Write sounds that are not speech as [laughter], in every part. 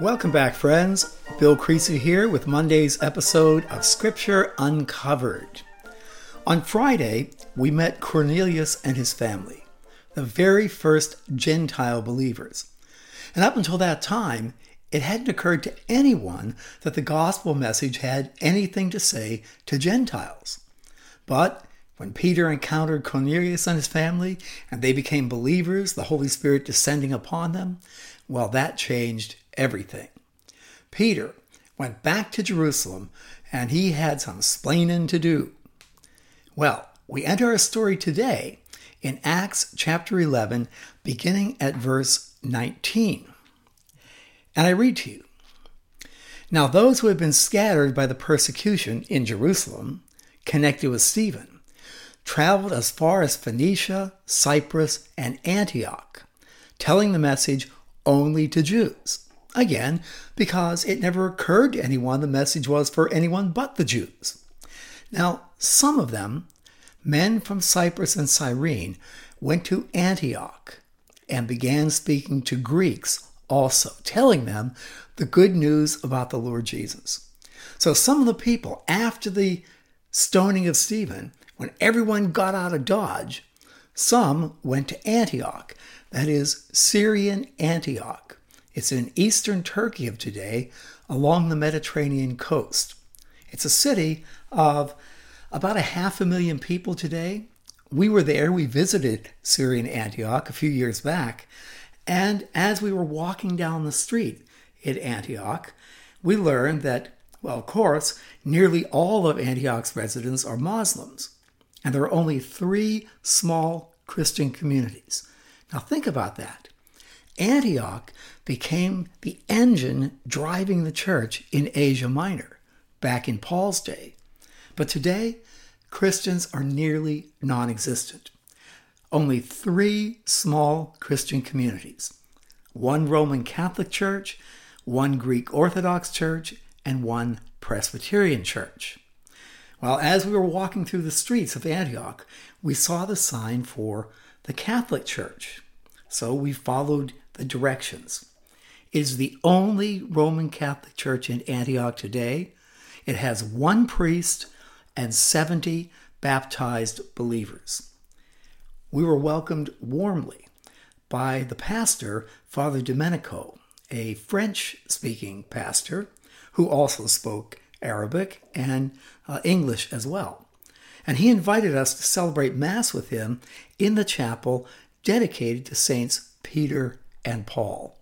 Welcome back, friends. Bill Creasy here with Monday's episode of Scripture Uncovered. On Friday, we met Cornelius and his family, the very first Gentile believers. And up until that time, it hadn't occurred to anyone that the gospel message had anything to say to Gentiles. But when Peter encountered Cornelius and his family and they became believers, the Holy Spirit descending upon them, well, that changed everything. Peter went back to Jerusalem and he had some splaining to do. Well, we enter our story today in Acts chapter 11, beginning at verse 19. And I read to you Now, those who had been scattered by the persecution in Jerusalem, connected with Stephen, traveled as far as Phoenicia, Cyprus, and Antioch, telling the message only to Jews. Again, because it never occurred to anyone the message was for anyone but the Jews. Now, some of them, men from Cyprus and Cyrene, went to Antioch and began speaking to Greeks also, telling them the good news about the Lord Jesus. So some of the people, after the stoning of Stephen, when everyone got out of Dodge, some went to Antioch, that is, Syrian Antioch. It's in eastern Turkey of today, along the Mediterranean coast. It's a city of about a half a million people today. We were there, we visited Syrian Antioch a few years back, and as we were walking down the street at Antioch, we learned that, well, of course, nearly all of Antioch's residents are Muslims, and there are only three small Christian communities. Now, think about that. Antioch became the engine driving the church in Asia Minor back in Paul's day. But today, Christians are nearly non existent. Only three small Christian communities one Roman Catholic Church, one Greek Orthodox Church, and one Presbyterian Church. Well, as we were walking through the streets of Antioch, we saw the sign for the Catholic Church. So we followed the directions. It is the only Roman Catholic Church in Antioch today. It has one priest and 70 baptized believers. We were welcomed warmly by the pastor, Father Domenico, a French speaking pastor who also spoke Arabic and uh, English as well. And he invited us to celebrate Mass with him in the chapel dedicated to Saints Peter and Paul.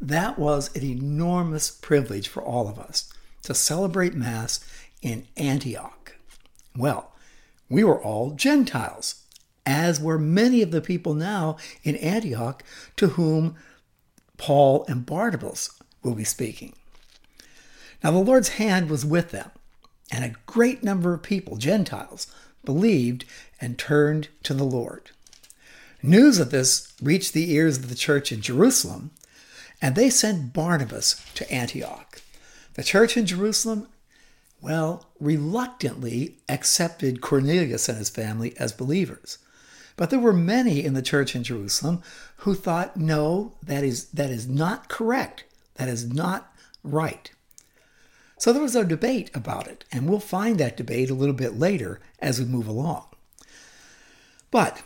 That was an enormous privilege for all of us to celebrate Mass in Antioch. Well, we were all Gentiles, as were many of the people now in Antioch to whom Paul and Barnabas will be speaking. Now, the Lord's hand was with them, and a great number of people, Gentiles, believed and turned to the Lord. News of this reached the ears of the church in Jerusalem, and they sent Barnabas to Antioch. The church in Jerusalem, well, reluctantly accepted Cornelius and his family as believers. But there were many in the church in Jerusalem who thought, no, that is, that is not correct. That is not right. So there was a debate about it, and we'll find that debate a little bit later as we move along. But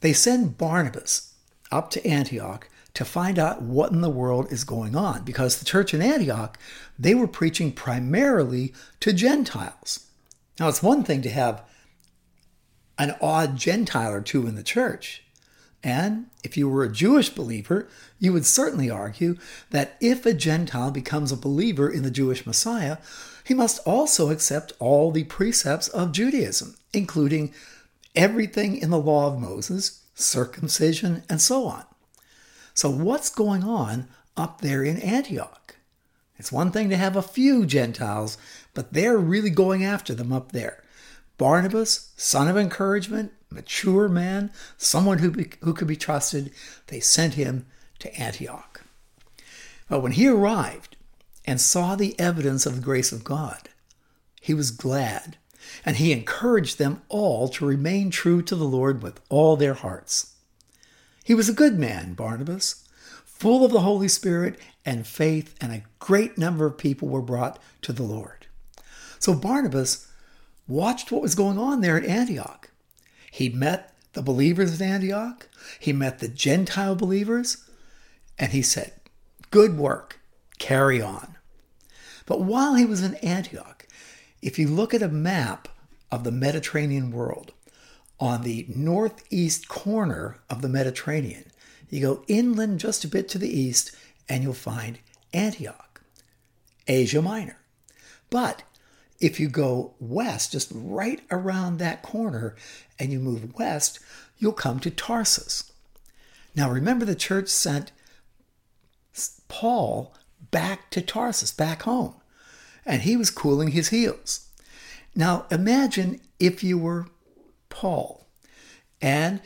they send Barnabas up to Antioch to find out what in the world is going on because the church in Antioch, they were preaching primarily to Gentiles. Now, it's one thing to have an odd Gentile or two in the church. And if you were a Jewish believer, you would certainly argue that if a Gentile becomes a believer in the Jewish Messiah, he must also accept all the precepts of Judaism, including everything in the law of Moses, circumcision, and so on. So, what's going on up there in Antioch? It's one thing to have a few Gentiles, but they're really going after them up there. Barnabas, son of encouragement, mature man, someone who, be, who could be trusted, they sent him to Antioch. But when he arrived and saw the evidence of the grace of God, he was glad and he encouraged them all to remain true to the Lord with all their hearts. He was a good man, Barnabas, full of the Holy Spirit and faith, and a great number of people were brought to the Lord. So Barnabas watched what was going on there at Antioch. He met the believers at Antioch, he met the Gentile believers, and he said, Good work, carry on. But while he was in Antioch, if you look at a map of the Mediterranean world, on the northeast corner of the Mediterranean, you go inland just a bit to the east, and you'll find Antioch, Asia Minor. But if you go west, just right around that corner, and you move west, you'll come to Tarsus. Now remember, the church sent Paul back to Tarsus, back home, and he was cooling his heels. Now imagine if you were Paul and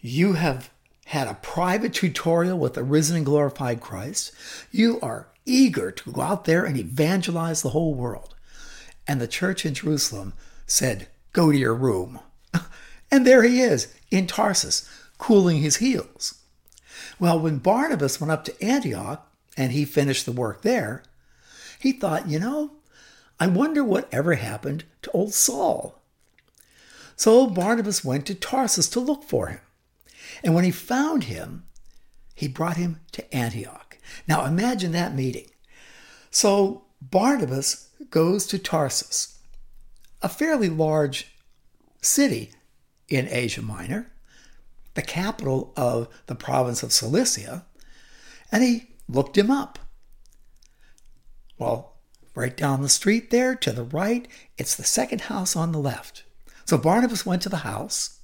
you have had a private tutorial with the risen and glorified Christ. You are eager to go out there and evangelize the whole world. And the church in Jerusalem said, Go to your room. [laughs] and there he is in Tarsus, cooling his heels. Well, when Barnabas went up to Antioch and he finished the work there, he thought, you know, I wonder what ever happened to old Saul. So Barnabas went to Tarsus to look for him. And when he found him, he brought him to Antioch. Now imagine that meeting. So Barnabas goes to Tarsus, a fairly large city in Asia Minor, the capital of the province of Cilicia, and he looked him up. Well, right down the street there to the right, it's the second house on the left. So Barnabas went to the house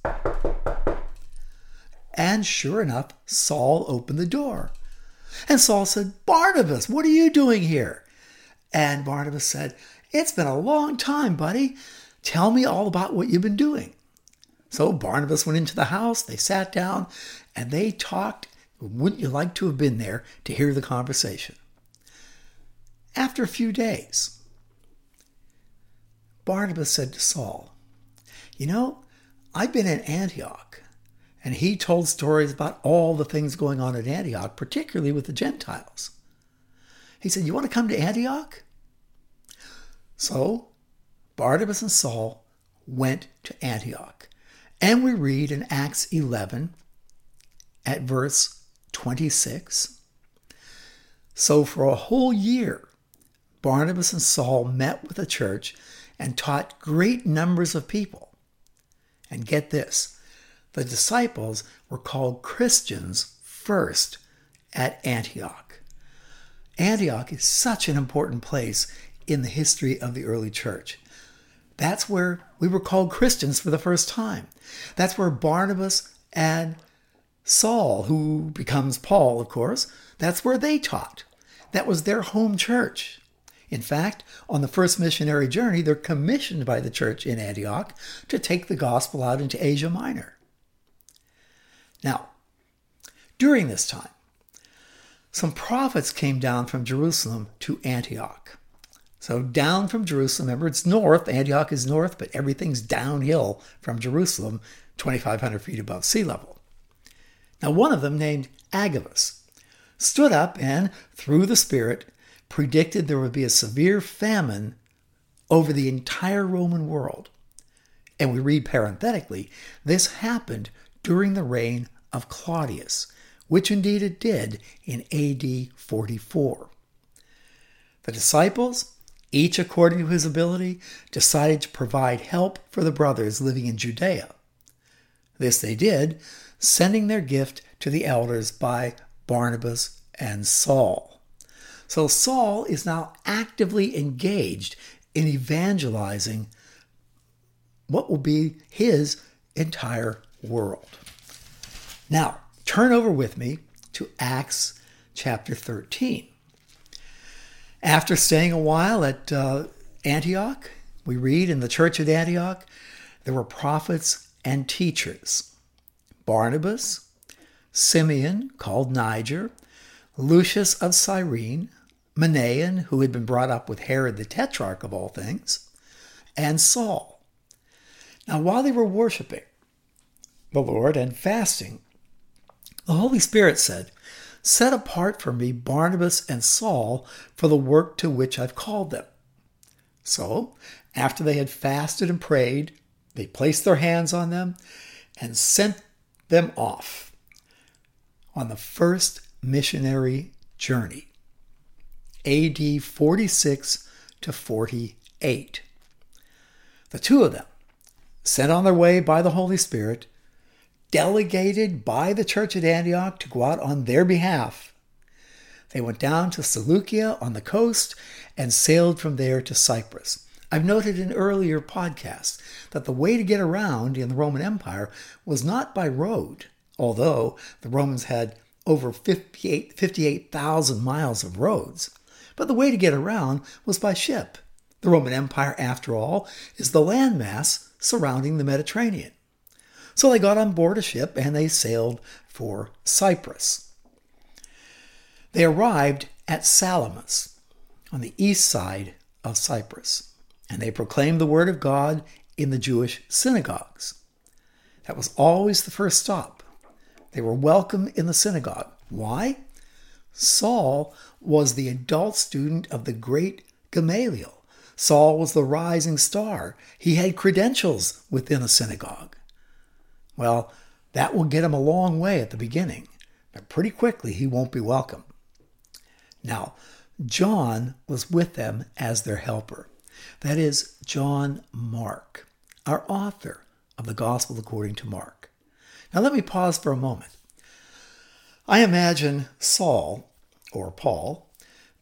and sure enough, Saul opened the door. And Saul said, Barnabas, what are you doing here? And Barnabas said, It's been a long time, buddy. Tell me all about what you've been doing. So Barnabas went into the house, they sat down, and they talked. Wouldn't you like to have been there to hear the conversation? After a few days, Barnabas said to Saul, You know, I've been in Antioch and he told stories about all the things going on in Antioch, particularly with the Gentiles. He said, You want to come to Antioch? So Barnabas and Saul went to Antioch. And we read in Acts 11 at verse 26. So for a whole year, Barnabas and Saul met with the church and taught great numbers of people. And get this the disciples were called Christians first at Antioch. Antioch is such an important place in the history of the early church. That's where we were called Christians for the first time. That's where Barnabas and Saul, who becomes Paul, of course, that's where they taught. That was their home church. In fact, on the first missionary journey, they're commissioned by the church in Antioch to take the gospel out into Asia Minor. Now, during this time, some prophets came down from Jerusalem to Antioch. So, down from Jerusalem, remember it's north, Antioch is north, but everything's downhill from Jerusalem, 2,500 feet above sea level. Now, one of them, named Agabus, stood up and, through the Spirit, predicted there would be a severe famine over the entire Roman world. And we read parenthetically, this happened during the reign of Claudius, which indeed it did in AD 44. The disciples, each according to his ability, decided to provide help for the brothers living in Judea. This they did, sending their gift to the elders by Barnabas and Saul. So Saul is now actively engaged in evangelizing what will be his entire world. Now, turn over with me to Acts chapter 13. After staying a while at uh, Antioch, we read in the church at Antioch, there were prophets and teachers Barnabas, Simeon, called Niger, Lucius of Cyrene, Manaen, who had been brought up with Herod the Tetrarch of all things, and Saul. Now, while they were worshiping the Lord and fasting, the Holy Spirit said, Set apart for me Barnabas and Saul for the work to which I've called them. So, after they had fasted and prayed, they placed their hands on them and sent them off on the first missionary journey, AD 46 to 48. The two of them, sent on their way by the Holy Spirit, delegated by the church at Antioch to go out on their behalf. They went down to Seleucia on the coast and sailed from there to Cyprus. I've noted in earlier podcasts that the way to get around in the Roman Empire was not by road, although the Romans had over 58,000 58, miles of roads, but the way to get around was by ship. The Roman Empire, after all, is the landmass surrounding the Mediterranean. So they got on board a ship and they sailed for Cyprus. They arrived at Salamis on the east side of Cyprus, and they proclaimed the word of God in the Jewish synagogues. That was always the first stop. They were welcome in the synagogue. Why? Saul was the adult student of the great Gamaliel. Saul was the rising star. He had credentials within a synagogue. Well, that will get him a long way at the beginning, but pretty quickly he won't be welcome. Now, John was with them as their helper. That is John Mark, our author of the Gospel according to Mark. Now, let me pause for a moment. I imagine Saul, or Paul,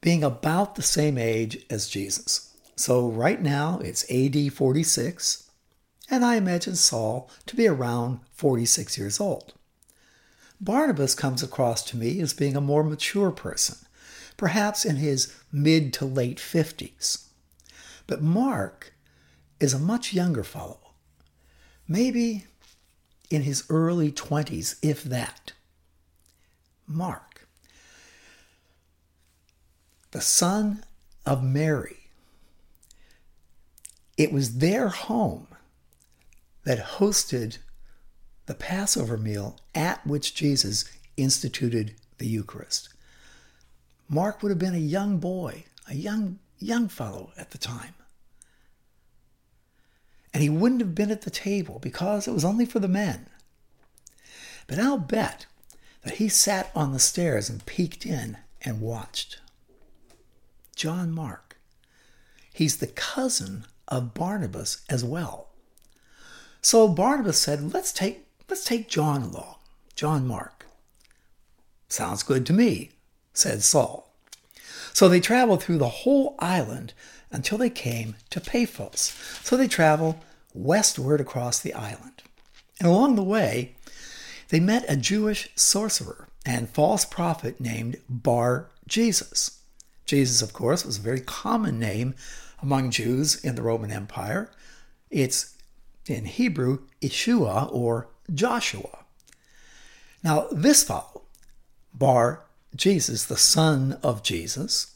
being about the same age as Jesus. So, right now it's AD 46, and I imagine Saul to be around 46 years old. Barnabas comes across to me as being a more mature person, perhaps in his mid to late 50s. But Mark is a much younger fellow, maybe in his early 20s, if that. Mark, the son of Mary. It was their home that hosted the Passover meal at which Jesus instituted the Eucharist. Mark would have been a young boy, a young young fellow at the time. And he wouldn't have been at the table because it was only for the men. But I'll bet that he sat on the stairs and peeked in and watched. John Mark. He's the cousin of Barnabas as well. So Barnabas said, "Let's take let's take John along, John Mark." Sounds good to me, said Saul. So they traveled through the whole island until they came to Paphos. So they traveled westward across the island. And along the way, they met a Jewish sorcerer and false prophet named Bar Jesus. Jesus, of course, was a very common name among Jews in the Roman Empire. It's in Hebrew, Yeshua or Joshua. Now, this fellow, Bar Jesus, the son of Jesus,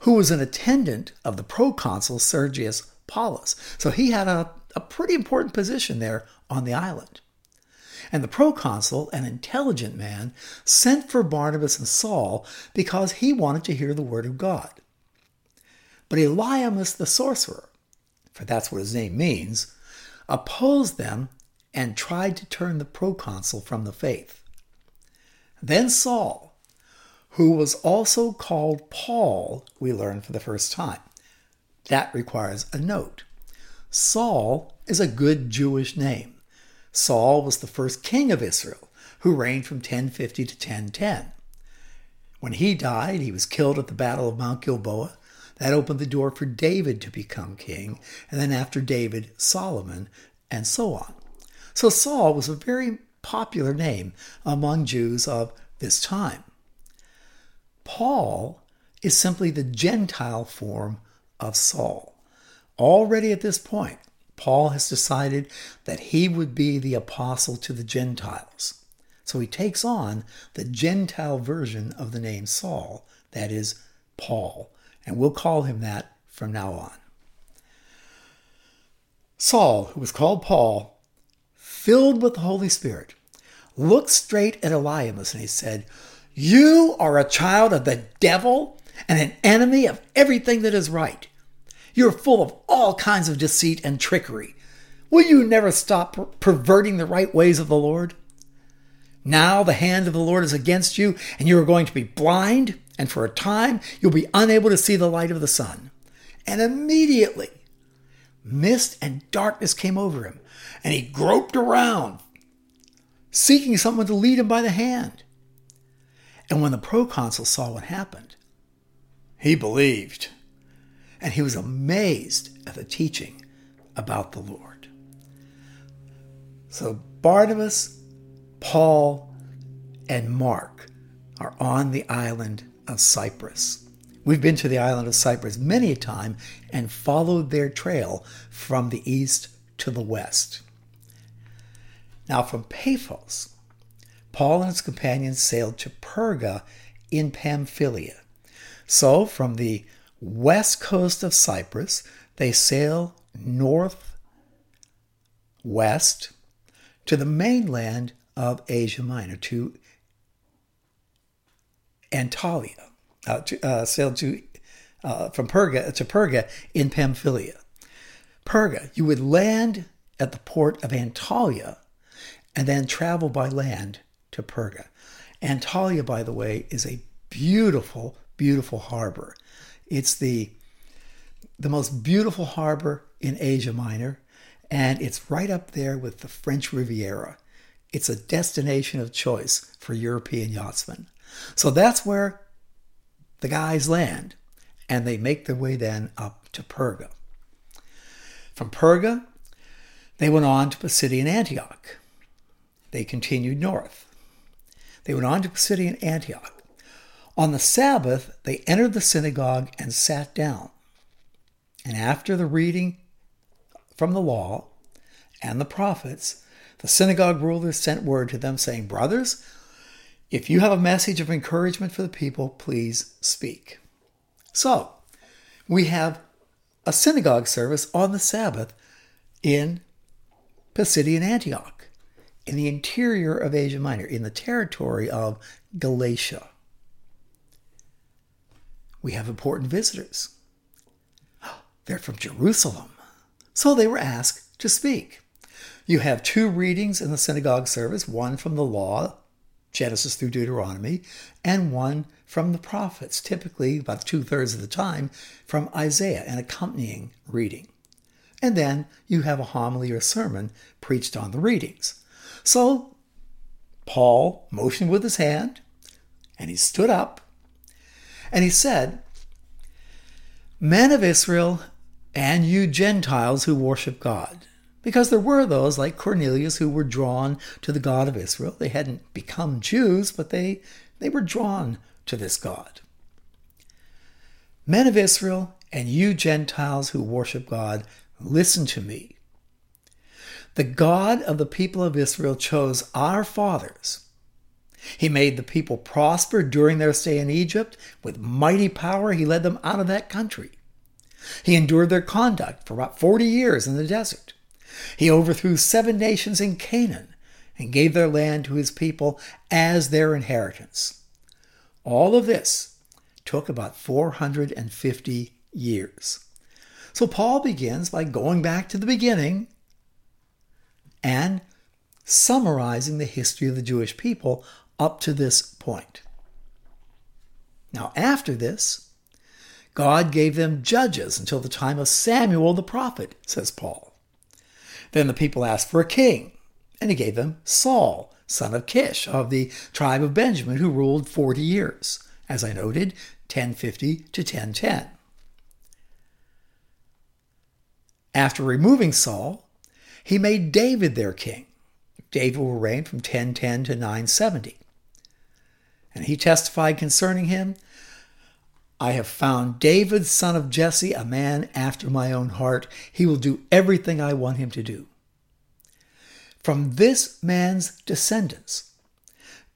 who was an attendant of the proconsul Sergius Paulus. So he had a, a pretty important position there on the island. And the proconsul, an intelligent man, sent for Barnabas and Saul because he wanted to hear the word of God. But Elymas the sorcerer, for that's what his name means, opposed them and tried to turn the proconsul from the faith. Then Saul, who was also called Paul, we learn for the first time. That requires a note. Saul is a good Jewish name. Saul was the first king of Israel who reigned from 1050 to 1010. When he died, he was killed at the Battle of Mount Gilboa that opened the door for David to become king, and then after David, Solomon, and so on. So Saul was a very popular name among Jews of this time. Paul is simply the Gentile form of Saul. Already at this point, Paul has decided that he would be the apostle to the Gentiles. So he takes on the Gentile version of the name Saul, that is, Paul, and we'll call him that from now on. Saul, who was called Paul, filled with the Holy Spirit, looked straight at Elymas and he said, You are a child of the devil and an enemy of everything that is right. You're full of all kinds of deceit and trickery. Will you never stop perverting the right ways of the Lord? Now the hand of the Lord is against you, and you are going to be blind, and for a time you'll be unable to see the light of the sun. And immediately mist and darkness came over him, and he groped around, seeking someone to lead him by the hand. And when the proconsul saw what happened, he believed, and he was amazed at the teaching about the Lord. So Barnabas, Paul, and Mark are on the island of Cyprus. We've been to the island of Cyprus many a time and followed their trail from the east to the west. Now, from Paphos, Paul and his companions sailed to Perga in Pamphylia. So, from the west coast of Cyprus, they sail north west to the mainland of Asia Minor, to Antalya uh, to, uh, sailed to uh, from Perga to Perga in Pamphylia. Perga, you would land at the port of Antalya and then travel by land to Perga. Antalya, by the way, is a beautiful, beautiful harbor. It's the the most beautiful harbor in Asia Minor, and it's right up there with the French Riviera. It's a destination of choice for European yachtsmen. So that's where the guys land and they make their way then up to Perga. From Perga, they went on to Pisidian Antioch. They continued north. They went on to Pisidian Antioch. On the Sabbath, they entered the synagogue and sat down. And after the reading from the law and the prophets, the synagogue rulers sent word to them saying, Brothers, if you have a message of encouragement for the people, please speak. So, we have a synagogue service on the Sabbath in Pisidian Antioch, in the interior of Asia Minor, in the territory of Galatia. We have important visitors. [gasps] They're from Jerusalem. So they were asked to speak. You have two readings in the synagogue service one from the law Genesis through Deuteronomy, and one from the prophets, typically about two thirds of the time from Isaiah, an accompanying reading. And then you have a homily or sermon preached on the readings. So Paul motioned with his hand, and he stood up, and he said, Men of Israel, and you Gentiles who worship God, because there were those like Cornelius who were drawn to the God of Israel. They hadn't become Jews, but they, they were drawn to this God. Men of Israel, and you Gentiles who worship God, listen to me. The God of the people of Israel chose our fathers. He made the people prosper during their stay in Egypt. With mighty power, he led them out of that country. He endured their conduct for about 40 years in the desert. He overthrew seven nations in Canaan and gave their land to his people as their inheritance. All of this took about 450 years. So Paul begins by going back to the beginning and summarizing the history of the Jewish people up to this point. Now, after this, God gave them judges until the time of Samuel the prophet, says Paul. Then the people asked for a king, and he gave them Saul, son of Kish, of the tribe of Benjamin, who ruled 40 years, as I noted, 1050 to 1010. After removing Saul, he made David their king. David will reign from 1010 to 970. And he testified concerning him I have found David, son of Jesse, a man after my own heart. He will do everything I want him to do. From this man's descendants,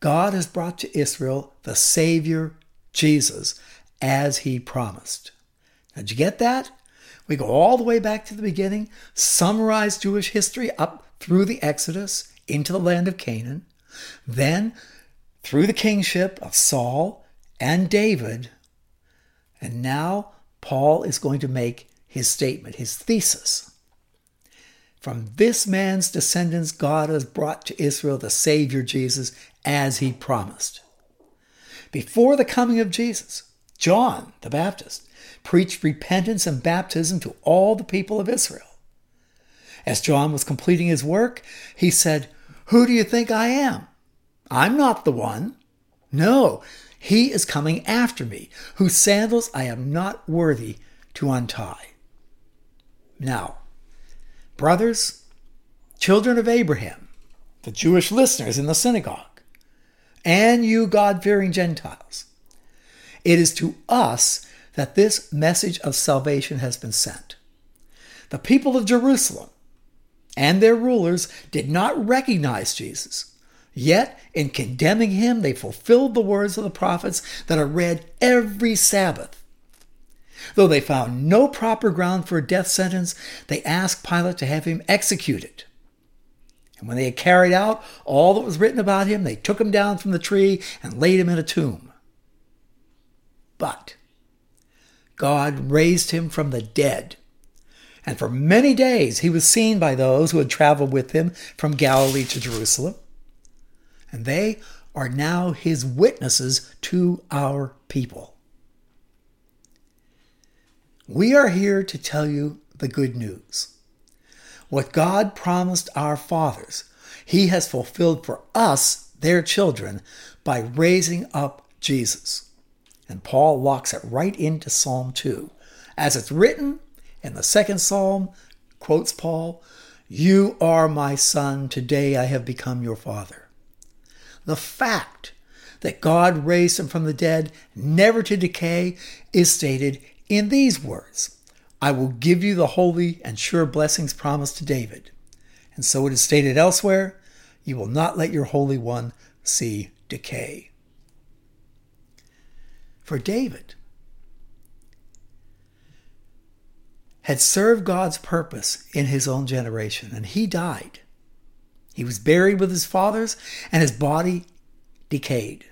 God has brought to Israel the Savior, Jesus, as he promised. Now, did you get that? We go all the way back to the beginning, summarize Jewish history up through the Exodus into the land of Canaan. Then through the kingship of Saul and David. And now Paul is going to make his statement, his thesis. From this man's descendants, God has brought to Israel the Savior Jesus as he promised. Before the coming of Jesus, John the Baptist preached repentance and baptism to all the people of Israel. As John was completing his work, he said, Who do you think I am? I'm not the one. No, he is coming after me, whose sandals I am not worthy to untie. Now, brothers, children of Abraham, the Jewish listeners in the synagogue, and you God fearing Gentiles, it is to us that this message of salvation has been sent. The people of Jerusalem and their rulers did not recognize Jesus. Yet, in condemning him, they fulfilled the words of the prophets that are read every Sabbath Though they found no proper ground for a death sentence, they asked Pilate to have him executed. And when they had carried out all that was written about him, they took him down from the tree and laid him in a tomb. But God raised him from the dead. And for many days he was seen by those who had traveled with him from Galilee to Jerusalem. And they are now his witnesses to our people. We are here to tell you the good news. What God promised our fathers, He has fulfilled for us, their children, by raising up Jesus. And Paul locks it right into Psalm 2. As it's written in the second psalm, quotes Paul, You are my son, today I have become your father. The fact that God raised him from the dead, never to decay, is stated in these words I will give you the holy and sure blessings promised to David. And so it is stated elsewhere you will not let your Holy One see decay. For David had served God's purpose in his own generation, and he died. He was buried with his fathers, and his body decayed.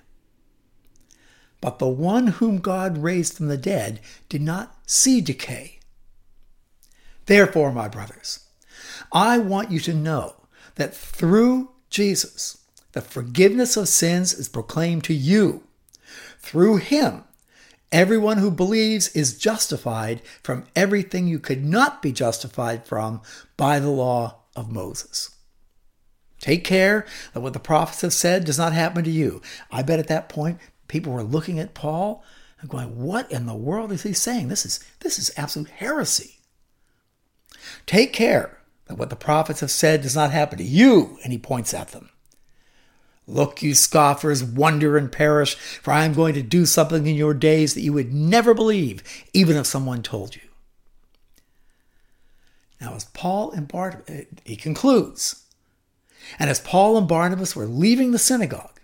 But the one whom God raised from the dead did not see decay. Therefore, my brothers, I want you to know that through Jesus, the forgiveness of sins is proclaimed to you. Through him, everyone who believes is justified from everything you could not be justified from by the law of Moses. Take care that what the prophets have said does not happen to you. I bet at that point people were looking at Paul and going, What in the world is he saying? This is, this is absolute heresy. Take care that what the prophets have said does not happen to you. And he points at them. Look, you scoffers, wonder and perish, for I am going to do something in your days that you would never believe, even if someone told you. Now, as Paul Barnabas, he concludes, and as Paul and Barnabas were leaving the synagogue,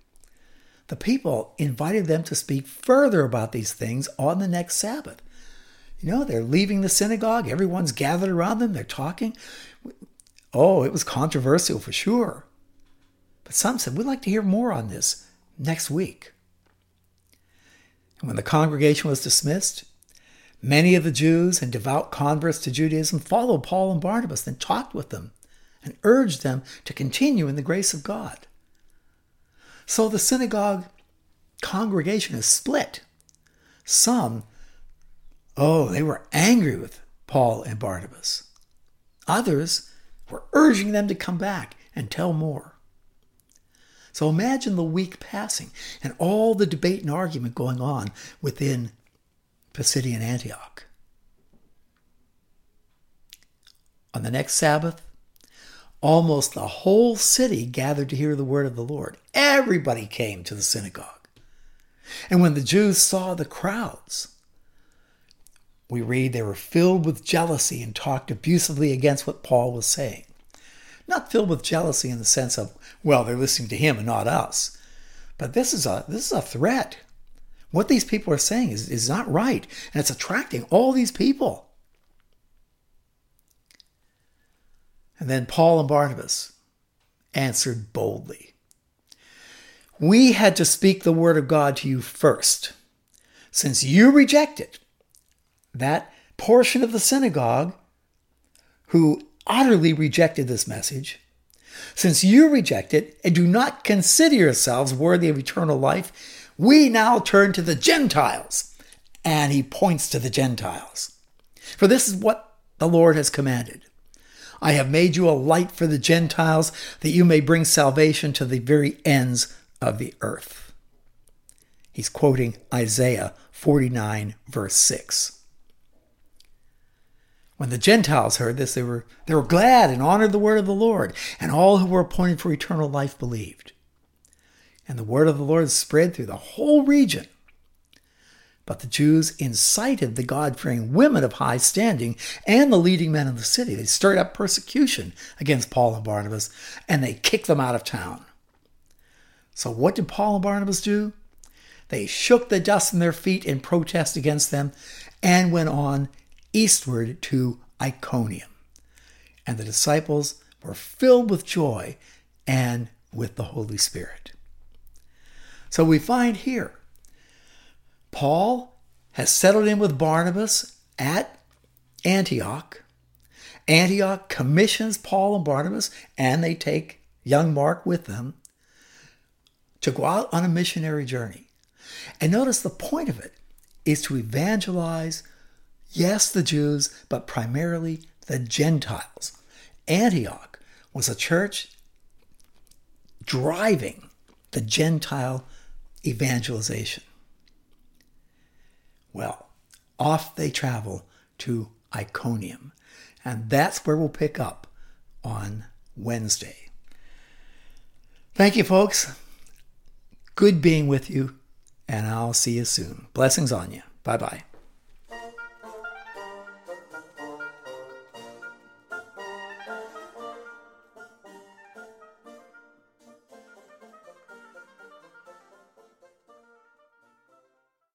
the people invited them to speak further about these things on the next Sabbath. You know, they're leaving the synagogue, everyone's gathered around them, they're talking. Oh, it was controversial for sure. But some said, We'd like to hear more on this next week. And when the congregation was dismissed, many of the Jews and devout converts to Judaism followed Paul and Barnabas and talked with them and urged them to continue in the grace of God. So the synagogue congregation is split. Some, oh, they were angry with Paul and Barnabas. Others were urging them to come back and tell more. So imagine the week passing and all the debate and argument going on within Pisidian Antioch. On the next Sabbath, Almost the whole city gathered to hear the word of the Lord. Everybody came to the synagogue. And when the Jews saw the crowds, we read they were filled with jealousy and talked abusively against what Paul was saying. Not filled with jealousy in the sense of, well, they're listening to him and not us. But this is a this is a threat. What these people are saying is, is not right, and it's attracting all these people. And then Paul and Barnabas answered boldly We had to speak the word of God to you first. Since you rejected that portion of the synagogue who utterly rejected this message, since you reject it and do not consider yourselves worthy of eternal life, we now turn to the Gentiles. And he points to the Gentiles. For this is what the Lord has commanded. I have made you a light for the Gentiles, that you may bring salvation to the very ends of the earth. He's quoting Isaiah 49, verse 6. When the Gentiles heard this, they were, they were glad and honored the word of the Lord, and all who were appointed for eternal life believed. And the word of the Lord spread through the whole region. But the Jews incited the God fearing women of high standing and the leading men of the city. They stirred up persecution against Paul and Barnabas, and they kicked them out of town. So, what did Paul and Barnabas do? They shook the dust from their feet in protest against them and went on eastward to Iconium. And the disciples were filled with joy and with the Holy Spirit. So we find here Paul has settled in with Barnabas at Antioch. Antioch commissions Paul and Barnabas, and they take young Mark with them to go out on a missionary journey. And notice the point of it is to evangelize Yes, the Jews, but primarily the Gentiles. Antioch was a church driving the Gentile evangelization. Well, off they travel to Iconium, and that's where we'll pick up on Wednesday. Thank you, folks. Good being with you, and I'll see you soon. Blessings on you. Bye bye.